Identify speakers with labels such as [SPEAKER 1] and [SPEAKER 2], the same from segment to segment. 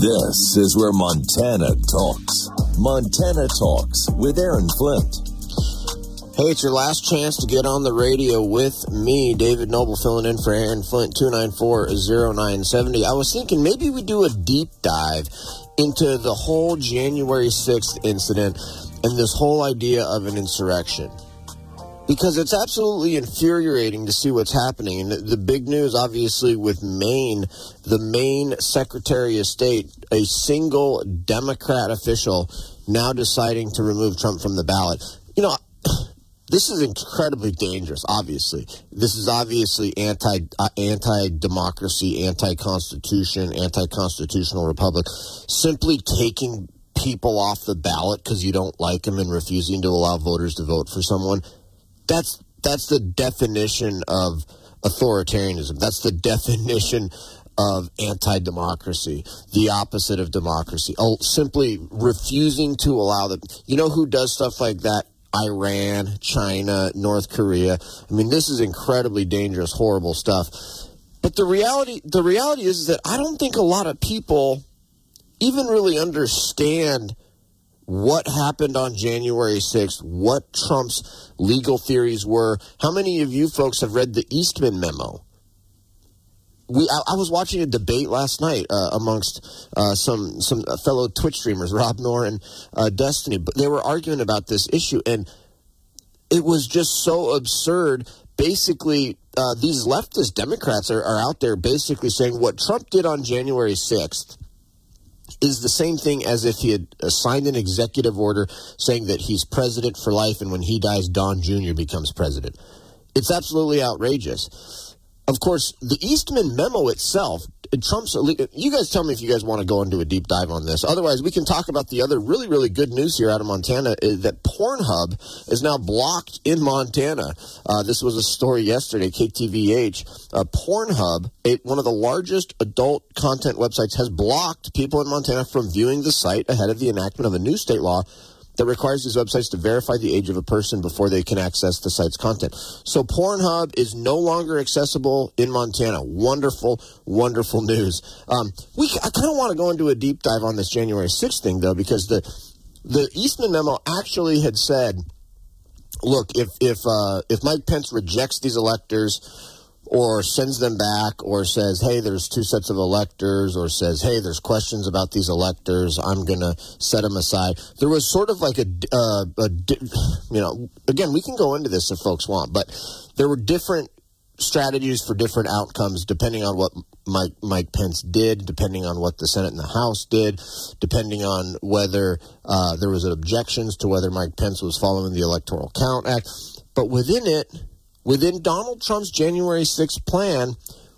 [SPEAKER 1] This is where Montana talks. Montana Talks with Aaron Flint.
[SPEAKER 2] Hey, it's your last chance to get on the radio with me, David Knobel, filling in for Aaron Flint, 294-0970. I was thinking maybe we do a deep dive into the whole January 6th incident and this whole idea of an insurrection because it's absolutely infuriating to see what's happening. And the big news, obviously, with Maine, the Maine Secretary of State, a single Democrat official now deciding to remove Trump from the ballot. You know, this is incredibly dangerous. Obviously, this is obviously anti uh, anti democracy, anti constitution, anti constitutional republic. Simply taking people off the ballot because you don't like them and refusing to allow voters to vote for someone that's that's the definition of authoritarianism. That's the definition of anti-democracy, the opposite of democracy. Oh, simply refusing to allow them. You know who does stuff like that? Iran, China, North Korea. I mean, this is incredibly dangerous, horrible stuff. But the reality, the reality is that I don't think a lot of people even really understand what happened on January 6th, what Trump's legal theories were. How many of you folks have read the Eastman memo? We, I, I was watching a debate last night uh, amongst uh, some some fellow Twitch streamers, Rob Noerr and uh, Destiny, but they were arguing about this issue, and it was just so absurd. Basically, uh, these leftist Democrats are, are out there basically saying what Trump did on January 6th is the same thing as if he had signed an executive order saying that he's president for life and when he dies, Don Jr. becomes president. It's absolutely outrageous. Of course, the Eastman memo itself, Trump's. You guys tell me if you guys want to go into a deep dive on this. Otherwise, we can talk about the other really, really good news here out of Montana is that Pornhub is now blocked in Montana. Uh, this was a story yesterday, KTVH. Uh, Pornhub, one of the largest adult content websites, has blocked people in Montana from viewing the site ahead of the enactment of a new state law that requires these websites to verify the age of a person before they can access the site's content. So Pornhub is no longer accessible in Montana. Wonderful, wonderful news. Um, we I kind of want to go into a deep dive on this January 6th thing though, because the the Eastman memo actually had said, look, if if uh, if Mike Pence rejects these electors or sends them back or says, hey, there's two sets of electors or says, hey, there's questions about these electors. I'm going to set them aside. There was sort of like a, uh, a, you know, again, we can go into this if folks want, but there were different strategies for different outcomes depending on what Mike, Mike Pence did, depending on what the Senate and the House did, depending on whether uh, there was objections to whether Mike Pence was following the Electoral Count Act. But within it, within Donald Trump's January 6th plan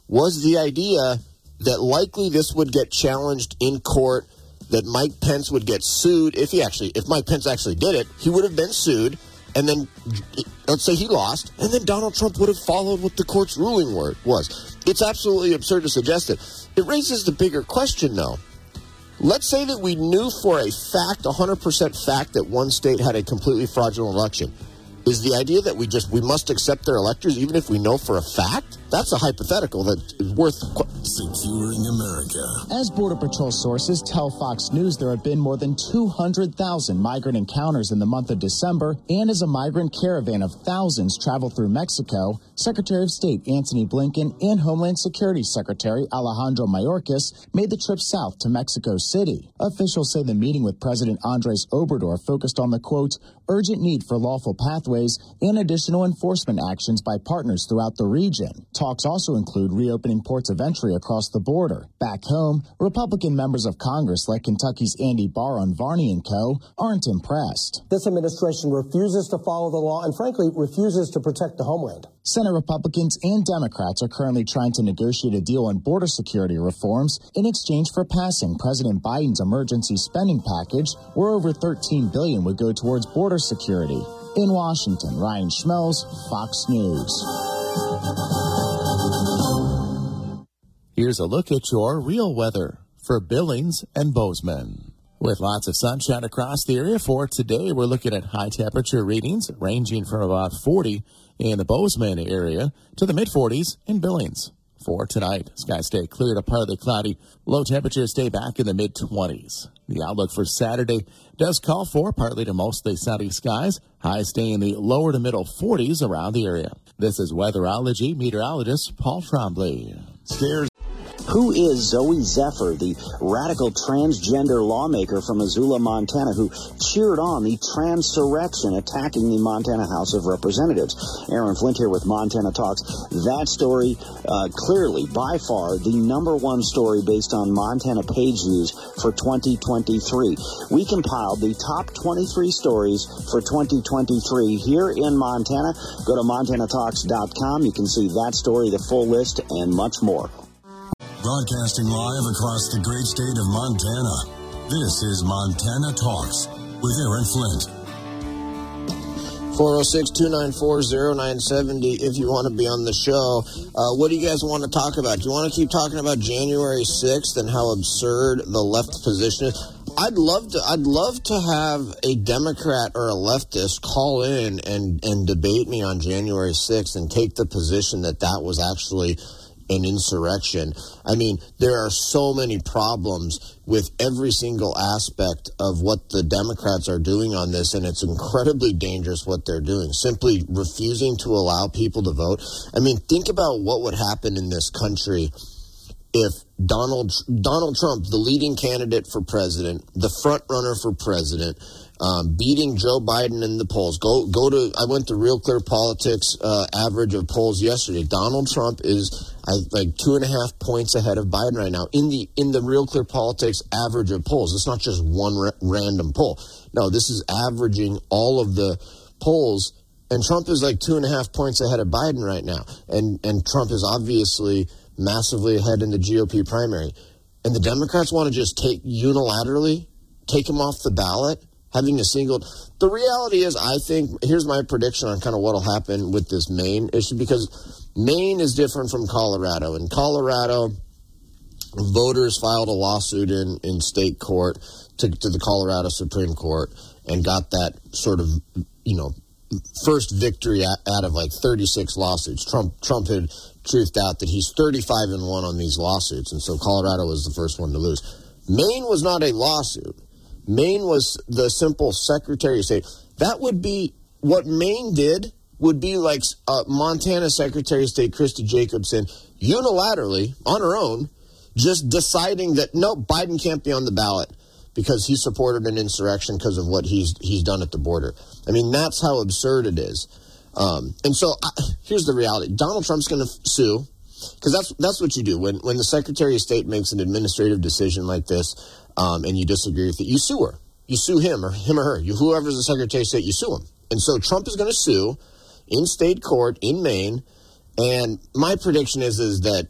[SPEAKER 2] was the idea that likely this would get challenged in court, that Mike Pence would get sued if he actually, if Mike Pence actually did it, he would have been sued. And then, let's say he lost, and then Donald Trump would have followed what the court's ruling was. It's absolutely absurd to suggest it. It raises the bigger question, though. Let's say that we knew for a fact, 100% fact, that one state had a completely fraudulent election is the idea that we just we must accept their electors even if we know for a fact that's a hypothetical that is worth
[SPEAKER 1] securing America.
[SPEAKER 3] As Border Patrol sources tell Fox News, there have been more than 200,000 migrant encounters in the month of December, and as a migrant caravan of thousands travel through Mexico, Secretary of State Antony Blinken and Homeland Security Secretary Alejandro Mayorkas made the trip south to Mexico City. Officials say the meeting with President Andres Obrador focused on the quote urgent need for lawful pathways and additional enforcement actions by partners throughout the region. Talks also include reopening ports of entry across the border. Back home, Republican members of Congress like Kentucky's Andy Barr on Varney and Co. aren't impressed.
[SPEAKER 4] This administration refuses to follow the law and frankly refuses to protect the homeland.
[SPEAKER 3] Senate Republicans and Democrats are currently trying to negotiate a deal on border security reforms in exchange for passing President Biden's emergency spending package where over 13 billion would go towards border security. In Washington, Ryan Schmelz, Fox News.
[SPEAKER 5] Here's a look at your real weather for Billings and Bozeman. With lots of sunshine across the area for today, we're looking at high temperature readings ranging from about 40 in the Bozeman area to the mid 40s in Billings. For tonight, skies stay clear to partly cloudy. Low temperatures stay back in the mid 20s. The outlook for Saturday does call for partly to mostly sunny skies. Highs stay in the lower to middle 40s around the area. This is weatherology meteorologist Paul Trombley.
[SPEAKER 6] Scares who is Zooey Zephyr, the radical transgender lawmaker from Missoula, Montana, who cheered on the transurrection attacking the Montana House of Representatives? Aaron Flint here with Montana Talks. That story, uh, clearly, by far, the number one story based on Montana page views for 2023. We compiled the top 23 stories for 2023 here in Montana. Go to montanatalks.com. You can see that story, the full list, and much more.
[SPEAKER 1] Broadcasting live across the great state of Montana. This is Montana Talks with Aaron Flint.
[SPEAKER 2] 406 294 0970 if you want to be on the show. Uh, what do you guys want to talk about? Do you want to keep talking about January 6th and how absurd the left position is? I'd love to. I'd love to have a Democrat or a leftist call in and and debate me on January 6th and take the position that that was actually an insurrection. I mean, there are so many problems with every single aspect of what the Democrats are doing on this, and it's incredibly dangerous what they're doing. Simply refusing to allow people to vote. I mean, think about what would happen in this country if Donald Donald Trump, the leading candidate for president, the front runner for president, um, beating Joe Biden in the polls. Go go to. I went to Real Clear Politics uh, average of polls yesterday. Donald Trump is I, like two and a half points ahead of Biden right now in the in the Real Clear Politics average of polls. It's not just one ra- random poll. No, this is averaging all of the polls. And Trump is like two and a half points ahead of Biden right now. And and Trump is obviously massively ahead in the GOP primary. And the Democrats want to just take unilaterally take him off the ballot having a single. The reality is, I think, here's my prediction on kind of what will happen with this Maine issue because Maine is different from Colorado. In Colorado, voters filed a lawsuit in, in state court to, to the Colorado Supreme Court and got that sort of, you know, first victory out of like 36 lawsuits. Trump Trump had truthed out that he's 35 and 1 on these lawsuits, and so Colorado was the first one to lose. Maine was not a lawsuit. Maine was the simple Secretary of State. That would be what Maine did would be like uh, Montana Secretary of State Christi Jacobsen unilaterally on her own just deciding that no Biden can't be on the ballot because he supported an insurrection because of what he's he's done at the border. I mean that's how absurd it is. Um, and so I, here's the reality: Donald Trump's going to sue because that's that's what you do when when the Secretary of State makes an administrative decision like this um, and you disagree with it, you sue her. You sue him or him or her. You, whoever's the Secretary of State, you sue him. And so Trump is going to sue in state court in Maine. And my prediction is is that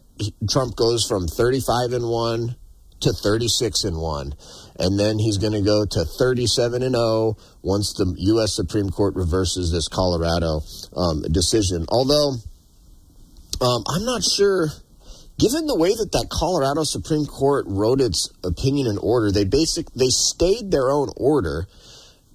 [SPEAKER 2] Trump goes from 35 and 1 to 36 and 1 and then he's going to go to 37 and 0 once the US Supreme Court reverses this Colorado um, decision. Although um, I'm not sure given the way that that Colorado Supreme Court wrote its opinion and order, they basic they stayed their own order,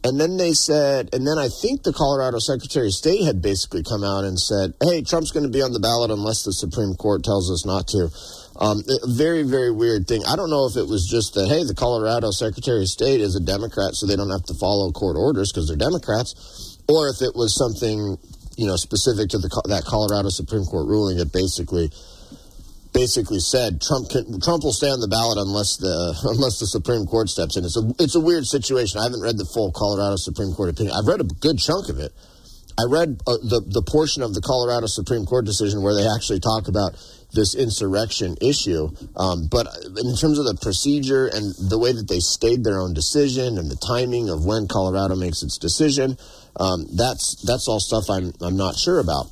[SPEAKER 2] and then they said, and then I think the Colorado Secretary of State had basically come out and said, "Hey, Trump's going to be on the ballot unless the Supreme Court tells us not to." Um, very, very weird thing. I don't know if it was just that, hey, the Colorado Secretary of State is a Democrat, so they don't have to follow court orders because they're Democrats, or if it was something, you know, specific to the, that Colorado Supreme Court ruling that basically basically said Trump can, Trump will stay on the ballot unless the unless the Supreme Court steps in. It's a it's a weird situation. I haven't read the full Colorado Supreme Court opinion. I've read a good chunk of it. I read uh, the the portion of the Colorado Supreme Court decision where they actually talk about this insurrection issue. Um, but in terms of the procedure and the way that they stayed their own decision and the timing of when Colorado makes its decision, um, that's that's all stuff I'm I'm not sure about.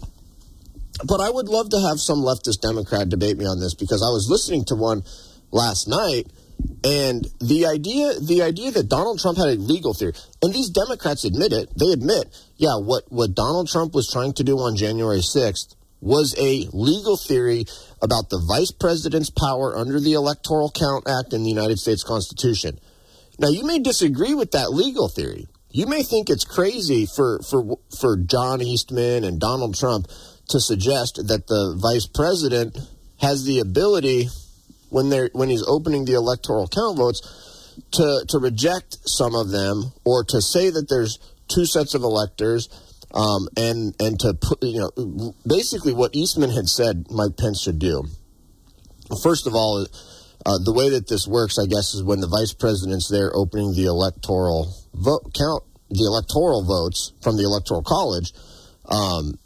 [SPEAKER 2] But I would love to have some leftist Democrat debate me on this because I was listening to one last night and the idea the idea that Donald Trump had a legal theory and these Democrats admit it they admit yeah what what Donald Trump was trying to do on January 6th was a legal theory about the vice president's power under the Electoral Count Act in the United States Constitution. Now you may disagree with that legal theory. You may think it's crazy for for for John Eastman and Donald Trump to suggest that the vice president has the ability when they're when he's opening the electoral count votes to to reject some of them or to say that there's two sets of electors um, and and to put you know basically what Eastman had said Mike Pence should do. First of all, uh, the way that this works, I guess, is when the vice president's there opening the electoral vote count the electoral votes from the electoral college. Um,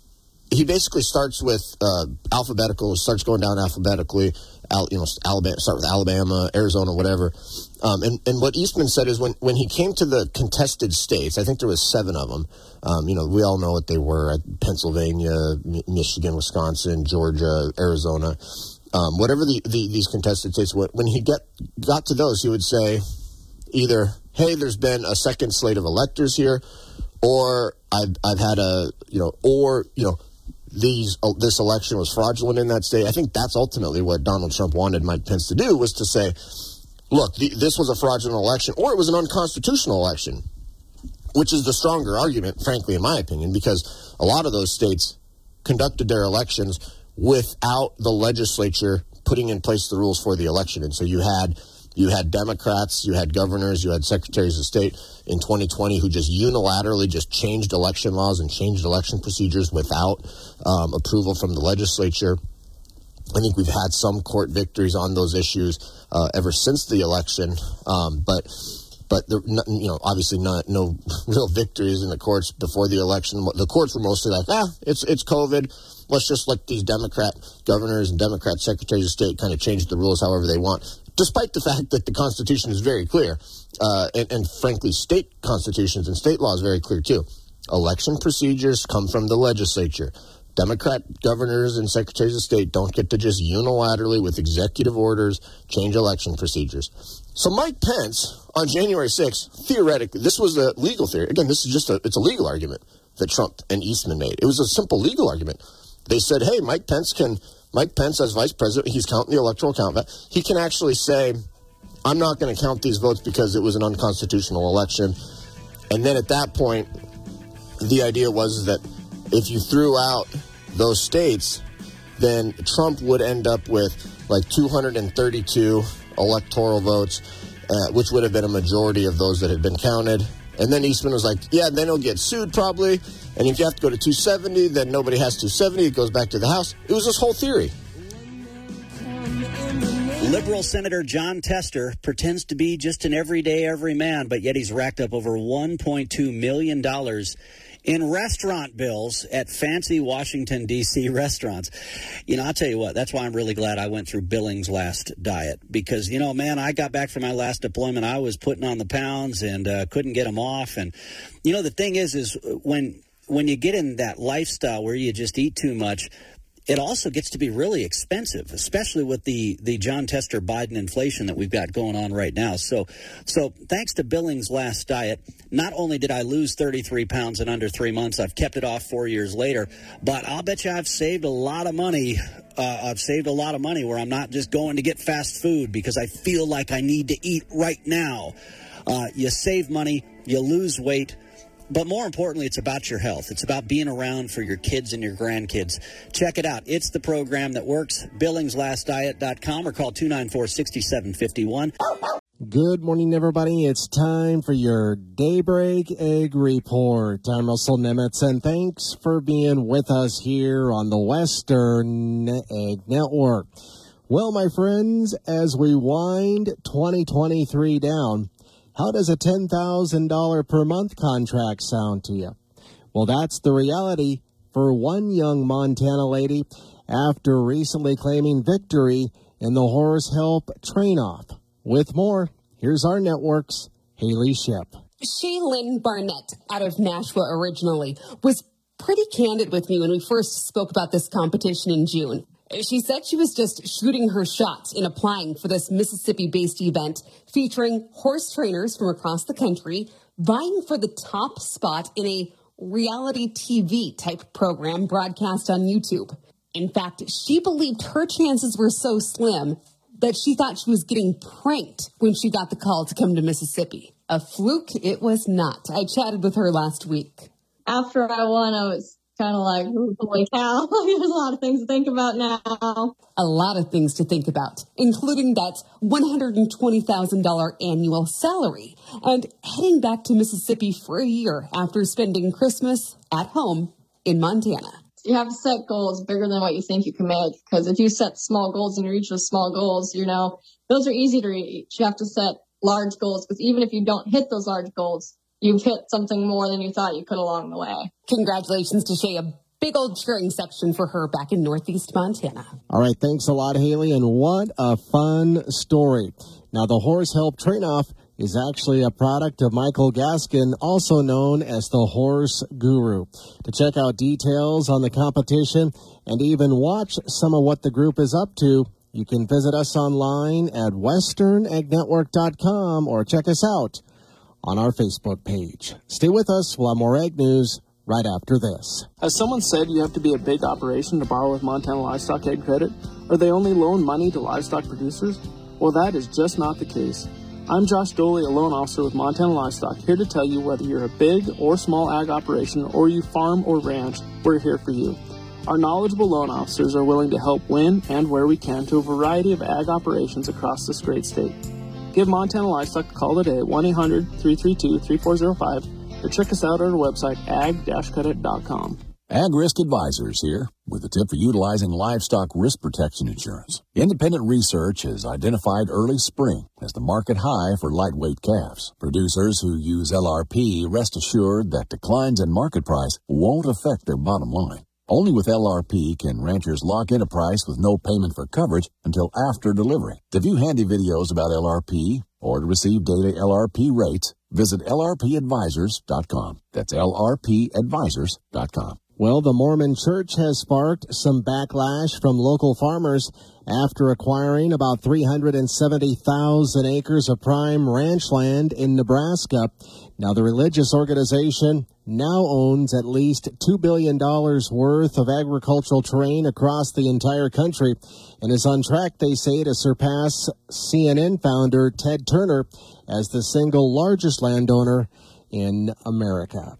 [SPEAKER 2] he basically starts with uh, alphabetical, starts going down alphabetically. Al, you know, Alabama, start with Alabama, Arizona, whatever. Um, and, and what Eastman said is when, when he came to the contested states, I think there was seven of them. Um, you know, we all know what they were: Pennsylvania, M- Michigan, Wisconsin, Georgia, Arizona. Um, whatever the, the, these contested states, were, when he get got to those, he would say either, "Hey, there's been a second slate of electors here," or "I've I've had a you know," or you know these uh, this election was fraudulent in that state. I think that's ultimately what Donald Trump wanted Mike Pence to do was to say, look, the, this was a fraudulent election or it was an unconstitutional election, which is the stronger argument, frankly, in my opinion, because a lot of those states conducted their elections without the legislature putting in place the rules for the election. And so you had you had Democrats, you had governors, you had secretaries of state in 2020 who just unilaterally just changed election laws and changed election procedures without um, approval from the legislature. I think we've had some court victories on those issues uh, ever since the election, um, but but there, you know, obviously not no real victories in the courts before the election. The courts were mostly like, ah, it's it's COVID. Let's just let these Democrat governors and Democrat secretaries of state kind of change the rules however they want despite the fact that the Constitution is very clear, uh, and, and frankly, state constitutions and state law is very clear too. Election procedures come from the legislature. Democrat governors and secretaries of state don't get to just unilaterally, with executive orders, change election procedures. So Mike Pence on January 6th, theoretically, this was a legal theory. Again, this is just a it's a legal argument that Trump and Eastman made. It was a simple legal argument. They said, "Hey, Mike Pence can Mike Pence, as vice president, he's counting the electoral count. He can actually say, I'm not going to count these votes because it was an unconstitutional election. And then at that point, the idea was that if you threw out those states, then Trump would end up with like 232 electoral votes, uh, which would have been a majority of those that had been counted. And then Eastman was like, yeah, then he'll get sued probably. And if you have to go to 270, then nobody has 270. It goes back to the House. It was this whole theory.
[SPEAKER 7] Liberal Senator Jon Tester pretends to be just an everyday everyman, but yet he's racked up over $1.2 million in restaurant bills at fancy Washington, D.C. restaurants. You know, I'll tell you what, that's why I'm really glad I went through Billings' last diet because, you know, man, I got back from my last deployment. I was putting on the pounds and uh, couldn't get them off. And, you know, the thing is, is when when you get in that lifestyle where you just eat too much, it also gets to be really expensive, especially with the the Jon Tester Biden inflation that we've got going on right now. So, so thanks to Billings' last diet, not only did I lose 33 pounds in under three months, I've kept it off four years later. But I'll bet you I've saved a lot of money. Uh, I've saved a lot of money where I'm not just going to get fast food because I feel like I need to eat right now. Uh, you save money, you lose weight but more importantly, it's about your health. It's about being around for your kids and your grandkids. Check it out. It's the program that works. BillingsLastDiet.com or call 294 6751.
[SPEAKER 8] Good morning, everybody. It's time for your Daybreak Ag Report. I'm Russell Nemetz, and thanks for being with us here on the Western Ag Network. Well, my friends, as we wind 2023 down, how does a $10,000 per month contract sound to you? Well, that's the reality for one young Montana lady after recently claiming victory in the Horse Help train off. With more, here's our network's Haley Ship.
[SPEAKER 9] Shaylin Barnett, out of Nashua originally, was pretty candid with me when we first spoke about this competition in June. She said she was just shooting her shot in applying for this Mississippi based event featuring horse trainers from across the country vying for the top spot in a reality TV type program broadcast on YouTube. In fact, she believed her chances were so slim that she thought she was getting pranked when she got the call to come to Mississippi. A fluke it was not. I chatted with her last week.
[SPEAKER 10] After I won, I was kind of like, holy cow, there's a lot of things to think about now.
[SPEAKER 9] A lot of things to think about, including that $120,000 annual salary and heading back to Mississippi for a year after spending Christmas at home in Montana.
[SPEAKER 10] You have to set goals bigger than what you think you can make because if you set small goals and you reach those small goals, you know, those are easy to reach. You have to set large goals because even if you don't hit those large goals, you've hit something more than you thought you could along the way.
[SPEAKER 9] Congratulations to Shay. A big old cheering section for her back in Northeast Montana.
[SPEAKER 8] All right. Thanks a lot, Haley. And what a fun story. Now, the horse help train off is actually a product of Michael Gaskin, also known as the Horse Guru. To check out details on the competition and even watch some of what the group is up to, you can visit us online at westernagnetwork.com or check us out on our Facebook page. Stay with us. We'll have more ag news right after this.
[SPEAKER 11] Has someone said you have to be a big operation to borrow with Montana Livestock Ag Credit? Or they only loan money to livestock producers? Well, that is just not the case. I'm Josh Doley, a loan officer with Montana Livestock, here to tell you whether you're a big or small ag operation or you farm or ranch, we're here for you. Our knowledgeable loan officers are willing to help when and where we can to a variety of ag operations across this great state. Give Montana Livestock a call today at 1 800 332 3405 or check us out at our website ag-credit.com.
[SPEAKER 12] Ag Risk Advisors here with a tip for utilizing livestock risk protection insurance. Independent research has identified early spring as the market high for lightweight calves. Producers who use LRP rest assured that declines in market price won't affect their bottom line. Only with LRP can ranchers lock in a price with no payment for coverage until after delivery. To view handy videos about LRP or to receive data LRP rates, visit lrpadvisors.com. That's lrpadvisors.com.
[SPEAKER 8] Well, the Mormon Church has sparked some backlash from local farmers after acquiring about 370,000 acres of prime ranch land in Nebraska. Now, the religious organization now owns at least $2 billion worth of agricultural terrain across the entire country and is on track, they say, to surpass CNN founder Ted Turner as the single largest landowner in America.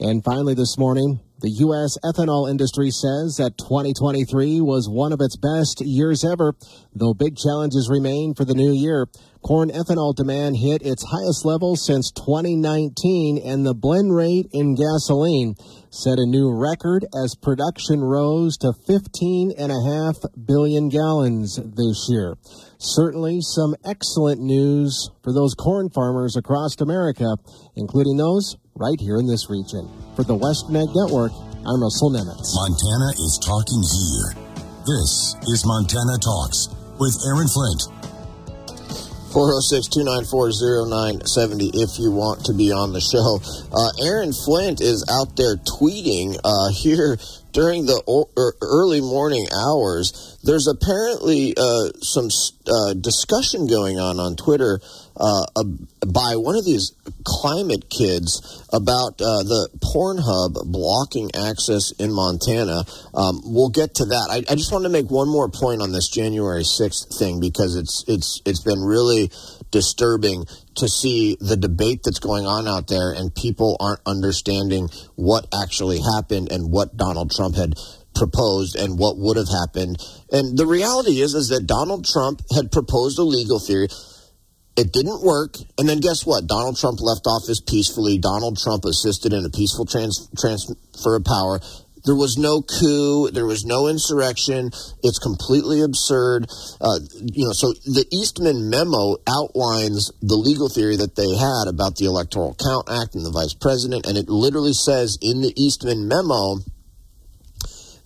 [SPEAKER 8] And finally, this morning, the U.S. ethanol industry says that 2023 was one of its best years ever, though big challenges remain for the new year. Corn ethanol demand hit its highest level since 2019, and the blend rate in gasoline set a new record as production rose to 15.5 billion gallons this year. Certainly some excellent news for those corn farmers across America, including those right here in this region. For the Western Ag Network, I'm Russell Nemetz.
[SPEAKER 1] Montana is talking here. This is Montana Talks with Aaron Flint.
[SPEAKER 2] 406-294-0970 if you want to be on the show. Uh, Aaron Flint is out there tweeting uh, here during the er, early morning hours. There's apparently uh, some uh, discussion going on on Twitter uh, by one of these climate kids about uh, the Pornhub blocking access in Montana. Um, we'll get to that. I, I, just want to make one more point on this January 6th thing because it's it's it's been really disturbing to see the debate that's going on out there and people aren't understanding what actually happened and what Donald Trump had proposed and what would have happened. And the reality is is that Donald Trump had proposed a legal theory it didn't work. And then guess what? Donald Trump left office peacefully. Donald Trump assisted in a peaceful trans- transfer of power. There was no coup. There was no insurrection. It's completely absurd. Uh, you know, so the Eastman memo outlines the legal theory that they had about the Electoral Count Act and the vice president, and it literally says in the Eastman memo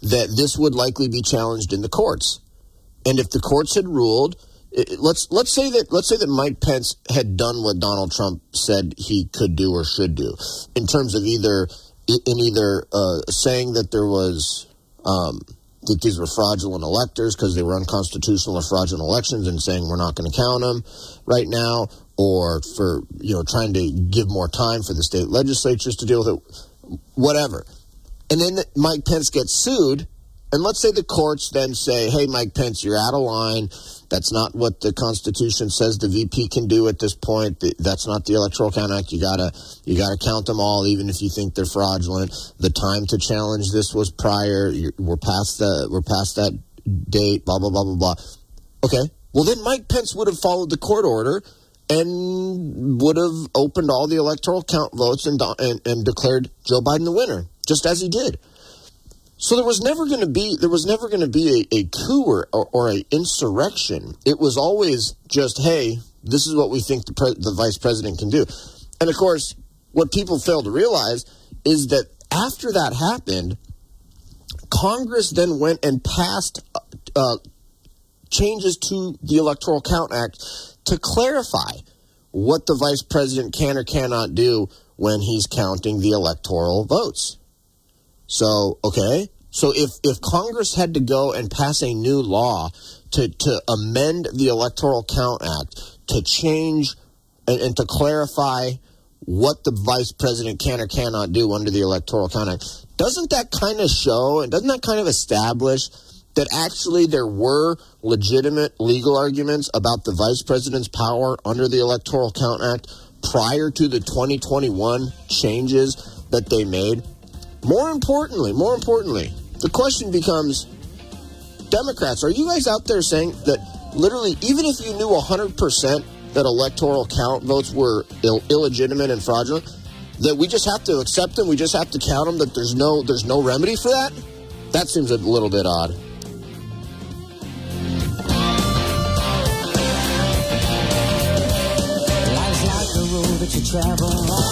[SPEAKER 2] that this would likely be challenged in the courts. And if the courts had ruled let's let's say that let's say that Mike Pence had done what Donald Trump said he could do or should do in terms of either in either uh, saying that there was um, that these were fraudulent electors because they were unconstitutional or fraudulent elections and saying we're not going to count them right now or for you know trying to give more time for the state legislatures to deal with it whatever. And then Mike Pence gets sued and let's say the courts then say hey Mike Pence you're out of line That's not what the Constitution says the VP can do at this point. That's not the Electoral Count Act. You gotta you gotta count them all, even if you think they're fraudulent. The time to challenge this was prior. We're past the we're past that date. Blah blah blah blah blah. Okay. Well, then Mike Pence would have followed the court order and would have opened all the electoral count votes and, and, and declared Joe Biden the winner, just as he did. So there was never going to be there was never going to be a, a coup or, or, or a insurrection. It was always just, hey, this is what we think the, pre- the vice president can do. And of course, what people fail to realize is that after that happened, Congress then went and passed uh, changes to the Electoral Count Act to clarify what the vice president can or cannot do when he's counting the electoral votes. So, okay. So if, if Congress had to go and pass a new law to, to amend the Electoral Count Act to change and, and to clarify what the vice president can or cannot do under the Electoral Count Act, doesn't that kind of show and doesn't that kind of establish that actually there were legitimate legal arguments about the vice president's power under the Electoral Count Act prior to the 2021 changes that they made. More importantly, more importantly, the question becomes Democrats, are you guys out there saying that literally, even if you knew 100% that electoral count votes were Ill- illegitimate and fraudulent, that we just have to accept them, we just have to count them, that there's no there's no remedy for that? That seems a little bit odd.
[SPEAKER 9] travel Fox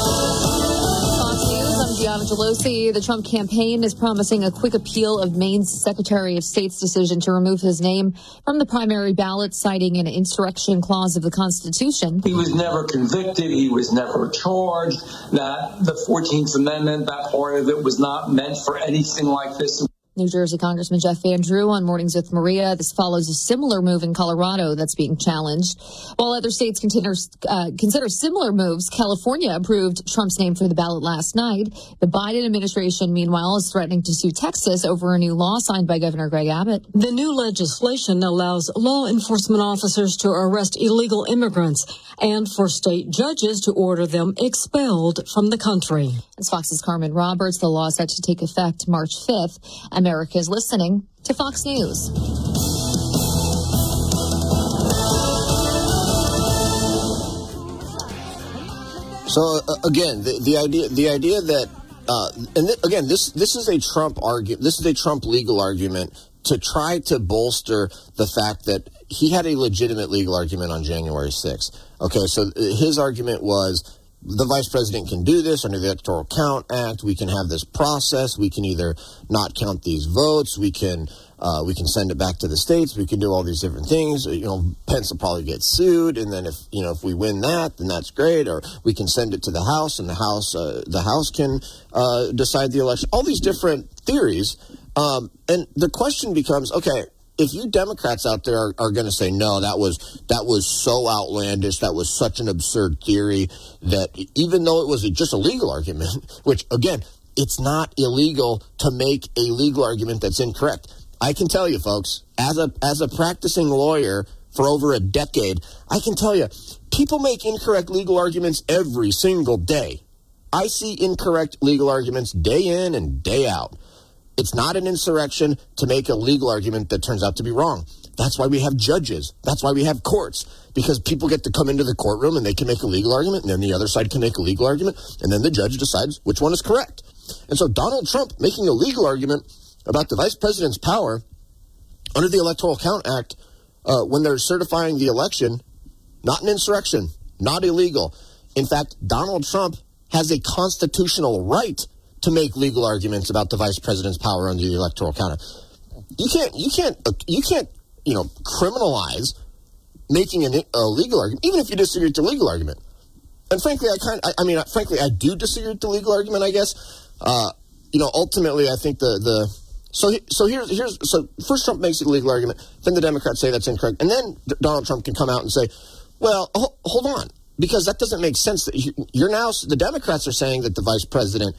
[SPEAKER 9] Gianna Gelosi. The Trump campaign is promising a quick appeal of Maine's Secretary of State's decision to remove his name from the primary ballot, citing an insurrection clause of the Constitution.
[SPEAKER 13] He was never convicted. He was never charged. That the 14th Amendment, that part of it was not meant for anything like this.
[SPEAKER 9] New Jersey Congressman Jeff Van Drew on Mornings with Maria. This follows a similar move in Colorado that's being challenged. While other states consider, uh, consider similar moves, California approved Trump's name for the ballot last night. The Biden administration, meanwhile, is threatening to sue Texas over a new law signed by Governor Greg Abbott.
[SPEAKER 14] The new legislation allows law enforcement officers to arrest illegal immigrants and for state judges to order them expelled from the country.
[SPEAKER 9] As Fox's Carmen Roberts, the law is set to take effect March 5th. America is listening to Fox News.
[SPEAKER 2] So uh, again, the, the idea the idea that uh, and th- again this this is a Trump argument. This is a Trump legal argument to try to bolster the fact that he had a legitimate legal argument on January 6th. Okay, so his argument was the vice president can do this under the Electoral Count Act. We can have this process. We can either not count these votes. We can uh, we can send it back to the states. We can do all these different things. You know, Pence will probably get sued, and then if you know if we win that, then that's great. Or we can send it to the House, and the House uh, the House can uh, decide the election. All these different theories, um, and the question becomes: Okay, if you Democrats out there are, are going to say no, that was that was so outlandish, that was such an absurd theory that even though it was just a legal argument, which again, it's not illegal to make a legal argument that's incorrect. I can tell you, folks, as a as a practicing lawyer for over a decade, I can tell you, people make incorrect legal arguments every single day. I see incorrect legal arguments day in and day out. It's not an insurrection to make a legal argument that turns out to be wrong. That's why we have judges. That's why we have courts, because people get to come into the courtroom and they can make a legal argument, and then the other side can make a legal argument, and then the judge decides which one is correct. And so Donald Trump making a legal argument about the vice president's power under the Electoral Count Act uh, when they're certifying the election, not an insurrection, not illegal. In fact, Donald Trump has a constitutional right to make legal arguments about the vice president's power under the electoral count. You can't, you can't, you can't, you know, criminalize making an, a legal argument, even if you disagree with the legal argument. And frankly, I kind, I, I mean, frankly, I do disagree with the legal argument. I guess, uh, you know, ultimately, I think the the so so here's here's so first Trump makes a legal argument, then the Democrats say that's incorrect, and then Donald Trump can come out and say, well, hold on, because that doesn't make sense. That you're now the Democrats are saying that the vice president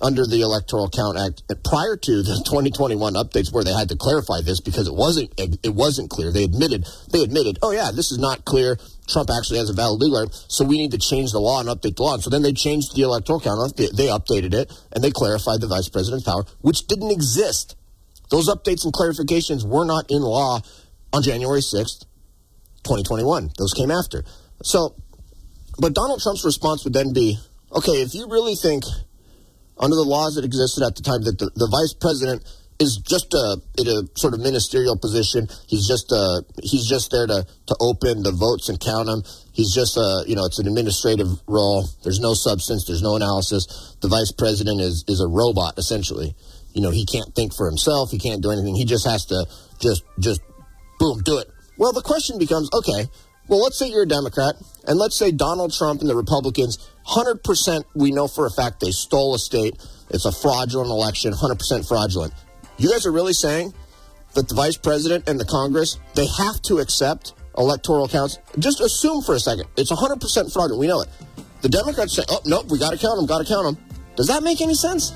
[SPEAKER 2] under the Electoral Count Act prior to the 2021 updates where they had to clarify this because it wasn't it wasn't clear. They admitted they admitted, oh yeah, this is not clear. Trump actually has a valid legal argument, so we need to change the law and update the law. And so then they changed the Electoral Count. They, they updated it and they clarified the vice president's power, which didn't exist. Those updates and clarifications were not in law on January 6th, 2021. Those came after. So, but Donald Trump's response would then be, okay, if you really think under the laws that existed at the time that the, the vice president is just a in a sort of ministerial position. He's just uh he's just there to to open the votes and count them. He's just a you know it's an administrative role. There's no substance. There's no analysis. The vice president is is a robot essentially. You know he can't think for himself. He can't do anything. He just has to just just boom do it. Well, the question becomes okay. Well, let's say you're a Democrat, and let's say Donald Trump and the Republicans, 100% we know for a fact they stole a state. It's a fraudulent election, 100% fraudulent. You guys are really saying that the vice president and the Congress, they have to accept electoral counts? Just assume for a second. It's 100% fraudulent. We know it. The Democrats say, oh, nope, we got to count them, got to count them. Does that make any sense?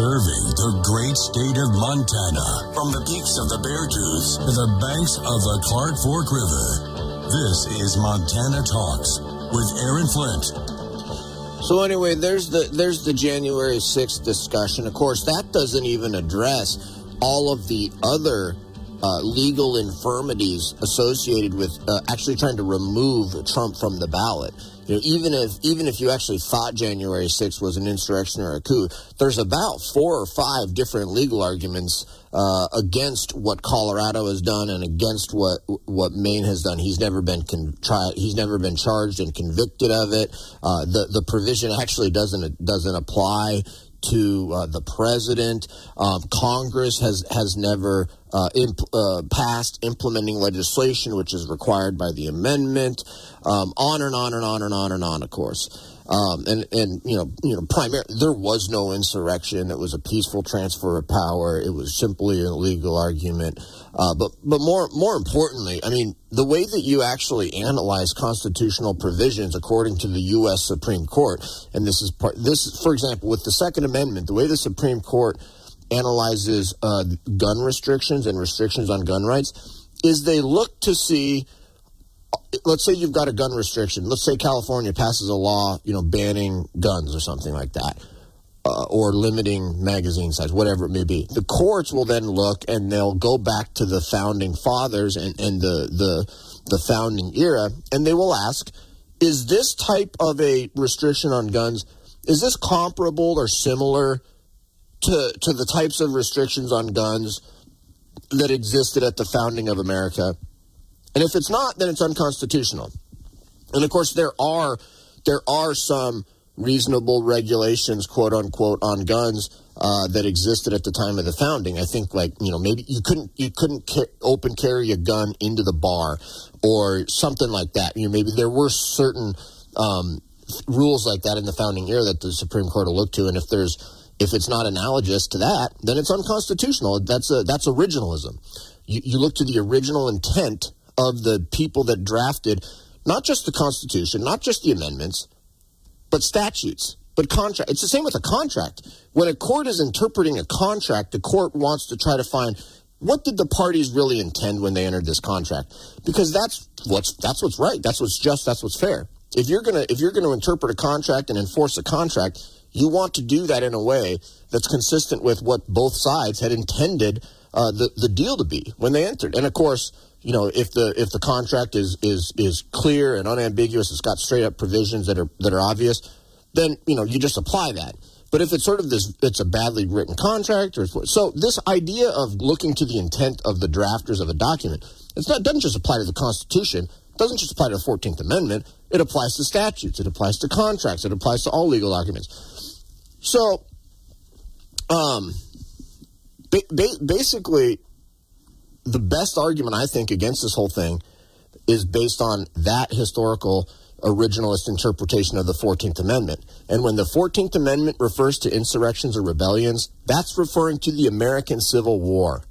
[SPEAKER 1] Serving the great state of Montana from the peaks of the Beartooth to the banks of the Clark Fork River. This is Montana Talks with Aaron Flint.
[SPEAKER 2] So anyway, there's the there's the January 6th discussion. Of course, that doesn't even address all of the other uh, legal infirmities associated with uh, actually trying to remove Trump from the ballot. You know, even if even if you actually thought January 6th was an insurrection or a coup, there's about four or five different legal arguments uh, against what Colorado has done and against what what Maine has done. He's never been con- tried. He's never been charged and convicted of it. Uh, the the provision actually doesn't doesn't apply to uh, the president. Um, Congress has has never uh, imp- uh, passed implementing legislation, which is required by the amendment. Um, on and on and on and on and on. Of course. Um, and and you know you know primary there was no insurrection. It was a peaceful transfer of power. It was simply a legal argument. Uh, but but more more importantly, I mean the way that you actually analyze constitutional provisions according to the U.S. Supreme Court, and this is part this for example with the Second Amendment, the way the Supreme Court analyzes uh, gun restrictions and restrictions on gun rights is they look to see let's say you've got a gun restriction. Let's say California passes a law, you know, banning guns or something like that, uh, or limiting magazine size, whatever it may be. The courts will then look and they'll go back to the founding fathers and, and the, the the founding era, and they will ask, is this type of a restriction on guns is this comparable or similar to to the types of restrictions on guns that existed at the founding of America? And if it's not, then it's unconstitutional. And of course, there are there are some reasonable regulations, quote unquote, on guns uh, that existed at the time of the founding. I think, like you know, maybe you couldn't you couldn't ca- open carry a gun into the bar or something like that. You know, maybe there were certain um, rules like that in the founding era that the Supreme Court will look to, and if there's if it's not analogous to that, then it's unconstitutional. That's a that's originalism. You, you look to the original intent of the people that drafted not just the Constitution, not just the amendments, but statutes, but contract. It's the same with a contract. When a court is interpreting a contract, the court wants to try to find what did the parties really intend when they entered this contract? Because that's what's that's what's right. That's what's just. That's what's fair. If you're gonna if you're gonna interpret a contract and enforce a contract, you want to do that in a way that's consistent with what both sides had intended uh, the the deal to be when they entered. And of course, you know, if the if the contract is is is clear and unambiguous, it's got straight up provisions that are that are obvious, then you know you just apply that. But if it's sort of this, it's a badly written contract, or so this idea of looking to the intent of the drafters of a document, it's not doesn't just apply to the Constitution, it doesn't just apply to the Fourteenth Amendment. It applies to statutes, it applies to contracts, it applies to all legal documents. So, um, ba- ba- basically, the best argument I think against this whole thing is based on that historical originalist interpretation of the 14th Amendment. And when the 14th Amendment refers to insurrections or rebellions, that's referring to the American Civil War.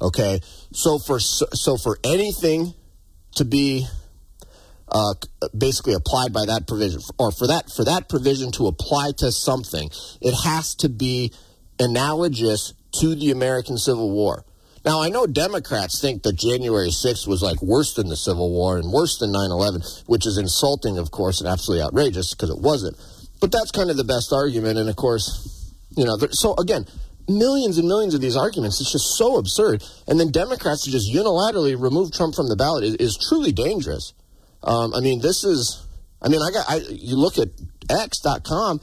[SPEAKER 2] Okay? So for so for anything to be uh, basically applied by that provision, or for that for that provision to apply to something, it has to be analogous to the American Civil War. Now, I know Democrats think that January 6th was like worse than the Civil War and worse than 9 11, which is insulting, of course, and absolutely outrageous because it wasn't. But that's kind of the best argument. And of course, you know, so again, millions and millions of these arguments. It's just so absurd. And then Democrats to just unilaterally remove Trump from the ballot is, is truly dangerous. Um, I mean, this is, I mean, I got, I, you look at X.com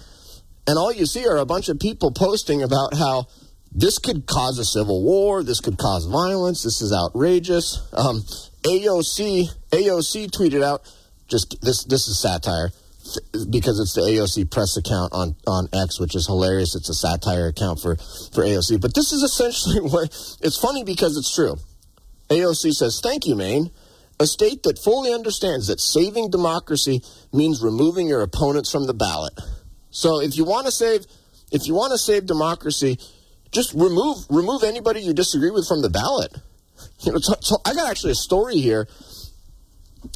[SPEAKER 2] and all you see are a bunch of people posting about how this could cause a civil war. This could cause violence. This is outrageous. Um, AOC, AOC tweeted out just this, this is satire because it's the AOC press account on, on X, which is hilarious. It's a satire account for, for AOC. But this is essentially what it's funny because it's true. AOC says, Thank you, Maine. A state that fully understands that saving democracy means removing your opponents from the ballot. So if you want to save if you want to save democracy, just remove remove anybody you disagree with from the ballot. You know, so, so I got actually a story here.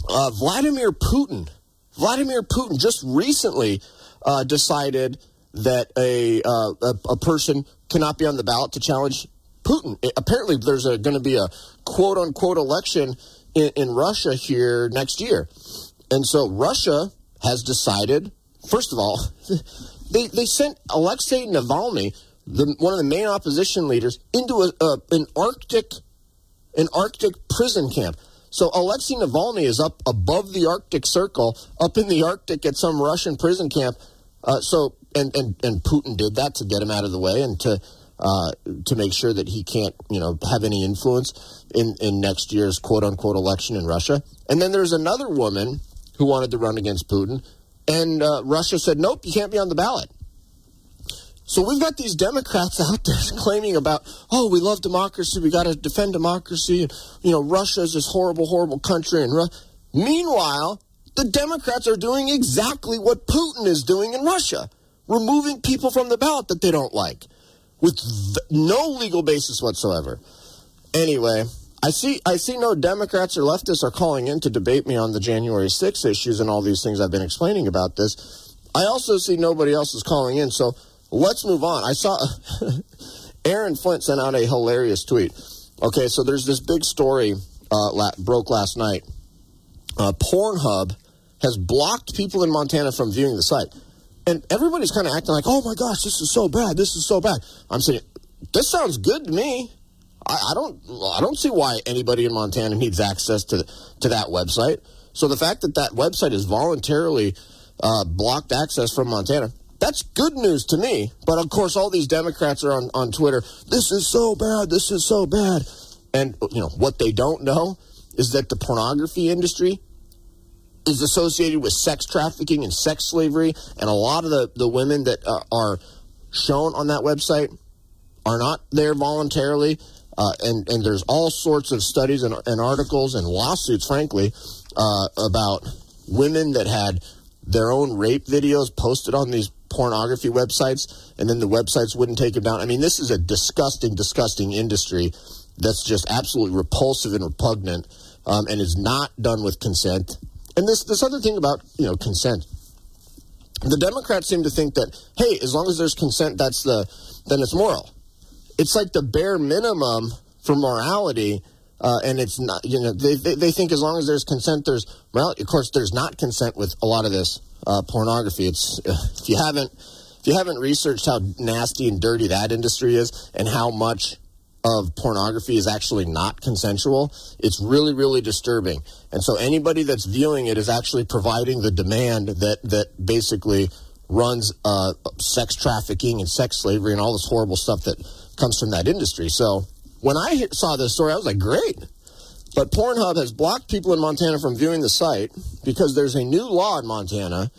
[SPEAKER 2] Uh, Vladimir Putin Vladimir Putin just recently uh, decided that a, uh, a, a person cannot be on the ballot to challenge Putin. It, apparently, there's going to be a quote unquote election in, in Russia here next year, and so Russia has decided. First of all, they they sent Alexei Navalny, the, one of the main opposition leaders, into a, an Arctic an Arctic prison camp. So Alexei Navalny is up above the Arctic Circle, up in the Arctic at some Russian prison camp. Uh, so and, and and Putin did that to get him out of the way and to uh, to make sure that he can't you know have any influence in in next year's quote unquote election in Russia. And then there's another woman who wanted to run against Putin, and uh, Russia said nope, you can't be on the ballot. So we've got these Democrats out there claiming about, oh, we love democracy, we got to defend democracy, and you know, Russia is this horrible, horrible country. And Ru-. meanwhile, the Democrats are doing exactly what Putin is doing in Russia, removing people from the ballot that they don't like, with no legal basis whatsoever. Anyway, I see I see no Democrats or leftists are calling in to debate me on the January 6 issues and all these things I've been explaining about this. I also see nobody else is calling in, so let's move on. I saw Aaron Flint sent out a hilarious tweet. Okay, so there's this big story uh, la- broke last night. Uh, Pornhub has blocked people in Montana from viewing the site. And everybody's kind of acting like, oh my gosh, this is so bad. This is so bad. I'm saying, this sounds good to me. I, I don't, I don't see why anybody in Montana needs access to to that website. So the fact that that website is voluntarily uh, blocked access from Montana, that's good news to me. But of course, all these Democrats are on, on Twitter. This is so bad. This is so bad. And, you know, what they don't know is that the pornography industry is associated with sex trafficking and sex slavery. And a lot of the, the women that uh, are shown on that website are not there voluntarily. Uh, and, and there's all sorts of studies and, and articles and lawsuits, frankly, uh, about women that had their own rape videos posted on these pornography websites, and then the websites wouldn't take them down. I mean, this is a disgusting, disgusting industry that's just absolutely repulsive and repugnant, um, and is not done with consent. And this this other thing about you know consent, the Democrats seem to think that hey, as long as there's consent, that's the then it's moral. It's like the bare minimum for morality. Uh, and it's not, you know, they, they, they think as long as there's consent, there's, well, of course, there's not consent with a lot of this uh, pornography. It's if you haven't if you haven't researched how nasty and dirty that industry is and how much of pornography is actually not consensual, it's really really disturbing. And so anybody that's viewing it is actually providing the demand that that basically runs uh, sex trafficking and sex slavery and all this horrible stuff that comes from that industry. So when I saw this story, I was like, great. But Pornhub has blocked people in Montana from viewing the site because there's a new law in Montana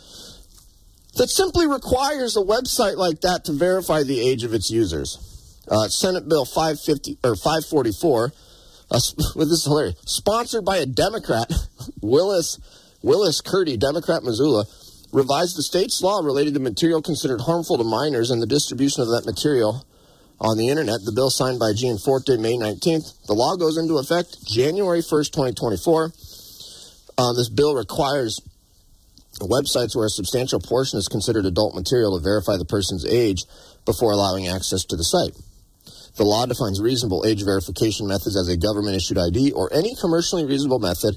[SPEAKER 2] that simply requires a website like that to verify the age of its users. Uh, Senate Bill 550 or 544. Uh, this is hilarious. Sponsored by a Democrat, Willis Willis Curdy, Democrat, Missoula, revised the state's law related to material considered harmful to minors and the distribution of that material on the internet. The bill signed by Gianforte May 19th. The law goes into effect January 1st, 2024. Uh, this bill requires websites where a substantial portion is considered adult material to verify the person's age before allowing access to the site. The law defines reasonable age verification methods as a government issued ID or any commercially reasonable method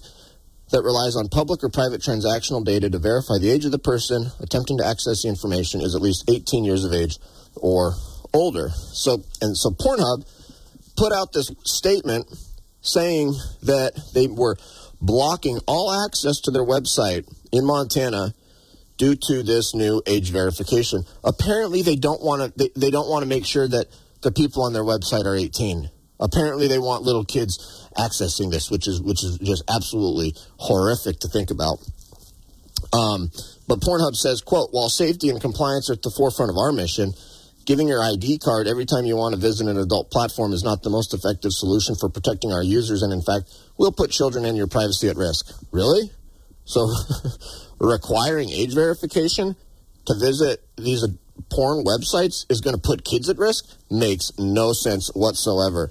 [SPEAKER 2] that relies on public or private transactional data to verify the age of the person attempting to access the information is at least 18 years of age or older. So and so Pornhub put out this statement saying that they were blocking all access to their website in Montana due to this new age verification. Apparently they don't want to they, they don't want to make sure that the people on their website are 18. Apparently they want little kids accessing this, which is which is just absolutely horrific to think about. Um, but Pornhub says, quote, while safety and compliance are at the forefront of our mission, giving your ID card every time you want to visit an adult platform is not the most effective solution for protecting our users. And in fact, will put children and your privacy at risk. Really? So requiring age verification to visit these porn websites is going to put kids at risk makes no sense whatsoever.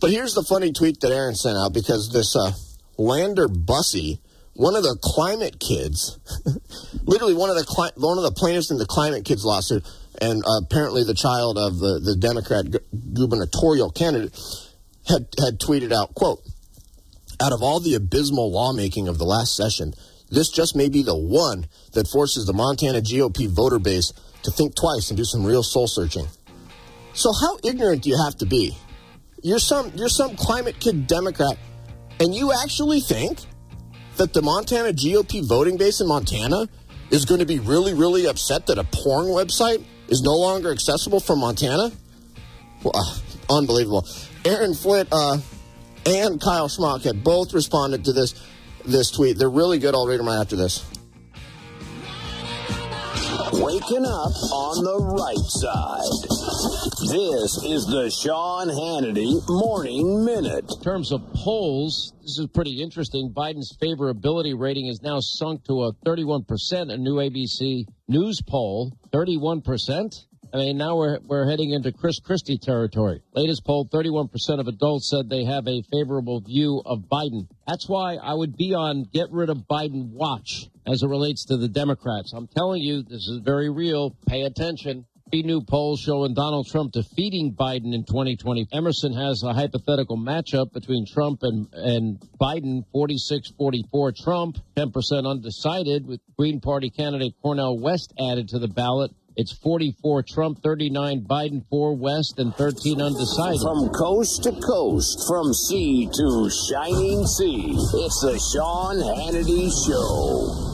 [SPEAKER 2] But here's the funny tweet that Aaron sent out because this uh, Lander Busse, one of the climate kids, literally one of the cli- one of the plaintiffs in the climate kids lawsuit, and apparently the child of the, the Democrat gu- gubernatorial candidate, had had tweeted out, "quote Out of all the abysmal lawmaking of the last session." This just may be the one that forces the Montana GOP voter base to think twice and do some real soul searching. So how ignorant do you have to be? You're some you're some climate kid Democrat, and you actually think that the Montana GOP voting base in Montana is going to be really, really upset that a porn website is no longer accessible from Montana? Well, uh, unbelievable. Aaron Flint uh, and Kyle Schmauch had both responded to this this tweet. They're really good. I'll read them right after this.
[SPEAKER 15] Waking up on the right side. This is the Sean Hannity Morning Minute.
[SPEAKER 8] In terms of polls, this is pretty interesting. Biden's favorability rating is now sunk to a 31%, a new ABC News poll. 31%? I mean, now we're, we're heading into Chris Christie territory. Latest poll 31% of adults said they have a favorable view of Biden. That's why I would be on get rid of Biden watch as it relates to the Democrats. I'm telling you, this is very real. Pay attention. New polls showing Donald Trump defeating Biden in 2020. Emerson has a hypothetical matchup between Trump and, and Biden, 46-44 Trump, 10% undecided, with Green Party candidate Cornel West added to the ballot. It's 44 Trump, 39 Biden, 4 West, and 13 undecided.
[SPEAKER 15] From coast to coast, from sea to shining sea, it's the Sean Hannity Show.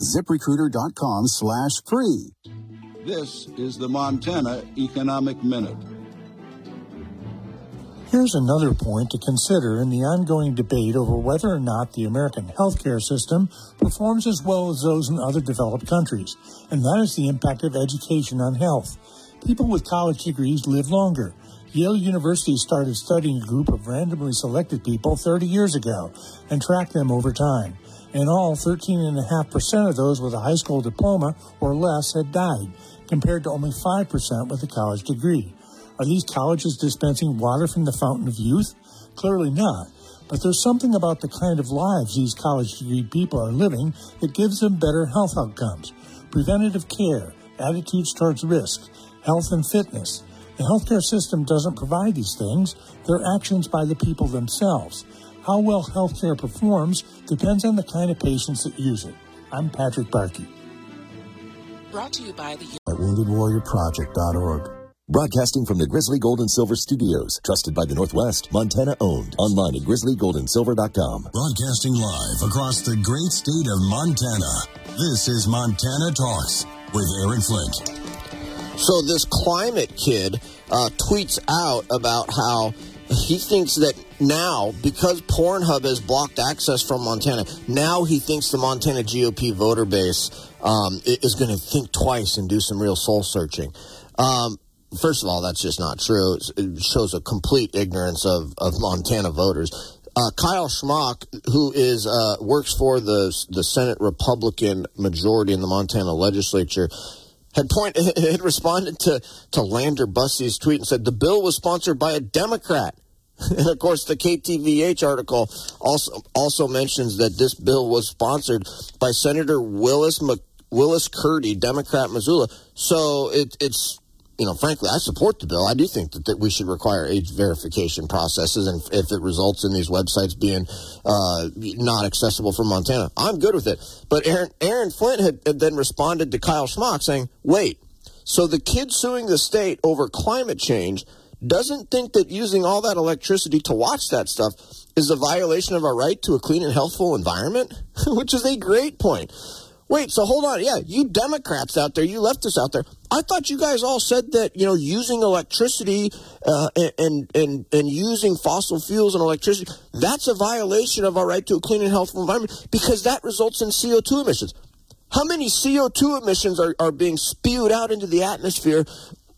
[SPEAKER 16] ziprecruiter.com slash free.
[SPEAKER 17] This is the Montana Economic Minute.
[SPEAKER 18] Here's another point to consider in the ongoing debate over whether or not the American healthcare system performs as well as those in other developed countries, and that is the impact of education on health. People with college degrees live longer. Yale University started studying a group of randomly selected people 30 years ago and tracked them over time. In all, 13.5% of those with a high school diploma or less had died, compared to only 5% with a college degree. Are these colleges dispensing water from the fountain of youth? Clearly not. But there's something about the kind of lives these college degree people are living that gives them better health outcomes. Preventative care, attitudes towards risk, health and fitness. The healthcare system doesn't provide these things, they're actions by the people themselves. How well healthcare performs depends on the kind of patients that use it. I'm Patrick Barkey.
[SPEAKER 19] Brought to you by the
[SPEAKER 20] at WoundedWarriorProject.org. Broadcasting from the Grizzly Gold and Silver Studios, trusted by the Northwest, Montana owned. Online at grizzlygoldandsilver.com.
[SPEAKER 1] Broadcasting live across the great state of Montana. This is Montana Talks with Aaron Flint.
[SPEAKER 2] So this climate kid uh, tweets out about how he thinks that now, because Pornhub has blocked access from Montana, now he thinks the Montana GOP voter base um, is going to think twice and do some real soul searching. Um, first of all, that's just not true. It shows a complete ignorance of, of Montana voters. Uh, Kyle Schmauch, who is uh, works for the the Senate Republican majority in the Montana legislature, had point had responded to to Lander Busse's tweet and said the bill was sponsored by a Democrat. And of course, the KTVH article also also mentions that this bill was sponsored by Senator Willis Mc, Willis Curdy, Democrat, Missoula. So it, it's you know, frankly, I support the bill. I do think that, that we should require age verification processes, and if it results in these websites being uh, not accessible for Montana, I'm good with it. But Aaron, Aaron Flint had, had then responded to Kyle Schmauch saying, wait, so the kid suing the state over climate change doesn't think that using all that electricity to watch that stuff is a violation of our right to a clean and healthful environment, which is a great point. Wait, so hold on. Yeah, you Democrats out there, you leftists out there. I thought you guys all said that you know using electricity uh, and and and using fossil fuels and electricity that's a violation of our right to a clean and healthful environment because that results in CO two emissions. How many CO two emissions are, are being spewed out into the atmosphere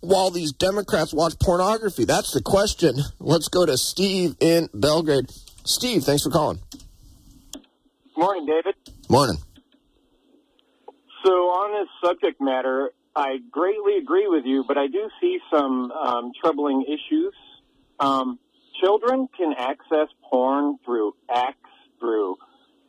[SPEAKER 2] while these Democrats watch pornography? That's the question. Let's go to Steve in Belgrade. Steve, thanks for calling.
[SPEAKER 21] Morning, David.
[SPEAKER 2] Morning.
[SPEAKER 21] So on this subject matter, I greatly agree with you, but I do see some um, troubling issues. Um, children can access porn through X, through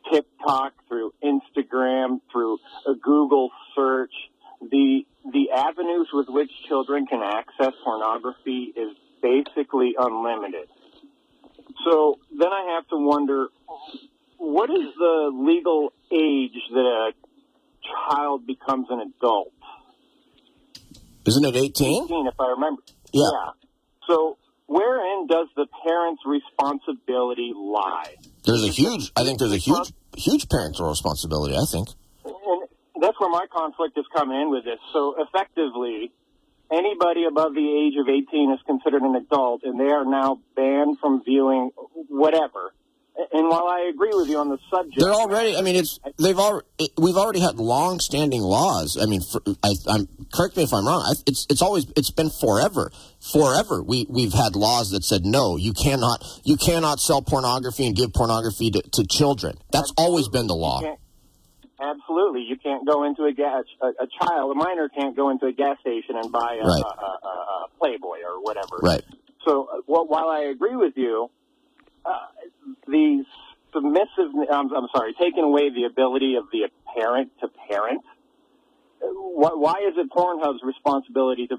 [SPEAKER 21] TikTok, through Instagram, through a Google search. The the avenues with which children can access pornography is basically unlimited. So then I have to wonder, what is the legal age that a child becomes an adult?
[SPEAKER 2] Isn't it 18?
[SPEAKER 21] 18, if I remember.
[SPEAKER 2] Yeah.
[SPEAKER 21] yeah. So wherein does the parent's responsibility lie?
[SPEAKER 2] There's a huge, I think there's a huge, huge parental responsibility, I think.
[SPEAKER 21] And that's where my conflict is coming in with this. So effectively, anybody above the age of 18 is considered an adult, and they are now banned from viewing whatever. And while I agree with you on the subject,
[SPEAKER 2] they're already. I mean, it's they've already. We've already had long-standing laws. I mean, for, I, am correct me if I'm wrong. I, it's it's always it's been forever, forever. We we've had laws that said no, you cannot you cannot sell pornography and give pornography to, to children. That's Absolutely. always been the law.
[SPEAKER 21] You Absolutely, you can't go into a gas. A, a, child, a minor, can't go into a gas station and buy a,
[SPEAKER 2] right.
[SPEAKER 21] a, a Playboy or whatever.
[SPEAKER 2] Right.
[SPEAKER 21] So, uh, well, while I agree with you, the submissive, I'm, I'm sorry, taking away the ability of the parent to parent. Why, why is it Pornhub's responsibility to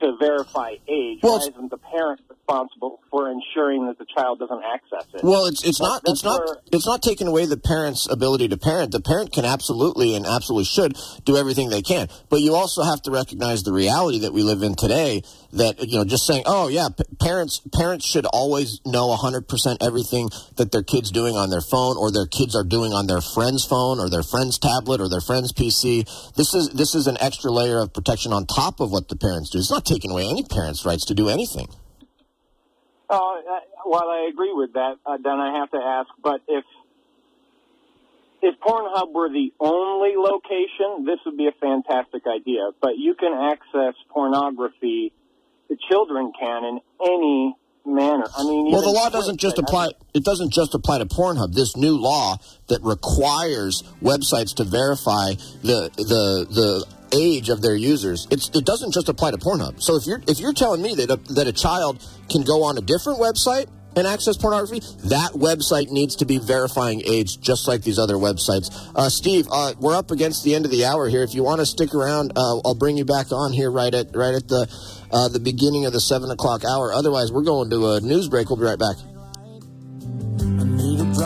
[SPEAKER 21] to verify age?
[SPEAKER 2] Well,
[SPEAKER 21] why isn't the parent responsible for ensuring that the child doesn't access it?
[SPEAKER 2] Well, it's it's not it's not
[SPEAKER 21] where-
[SPEAKER 2] it's not taking away the parent's ability to parent. The parent can absolutely and absolutely should do everything they can, but you also have to recognize the reality that we live in today. That you know, just saying, oh yeah, p- parents parents should always know hundred percent everything that their kids doing on their phone or their kids are doing on their friend's phone or their friend's tablet or their friend's PC. This is this is an extra layer of protection on top of what the parents do. It's not taking away any parent's rights to do anything.
[SPEAKER 21] Uh, while I agree with that, uh, then I have to ask, but if if Pornhub were the only location, this would be a fantastic idea. But you can access pornography, the children can in any manner. I mean,
[SPEAKER 2] Well, the law doesn't just apply. It doesn't just apply to Pornhub. This new law that requires websites to verify the the the age of their users. It's, it doesn't just apply to Pornhub. So if you're if you're telling me that a, that a child can go on a different website and access pornography, that website needs to be verifying age, just like these other websites. Uh, Steve, uh, we're up against the end of the hour here. If you want to stick around, uh, I'll bring you back on here right at right at the uh, the beginning of the seven o'clock hour. Otherwise, we're going to a news break. We'll be right back.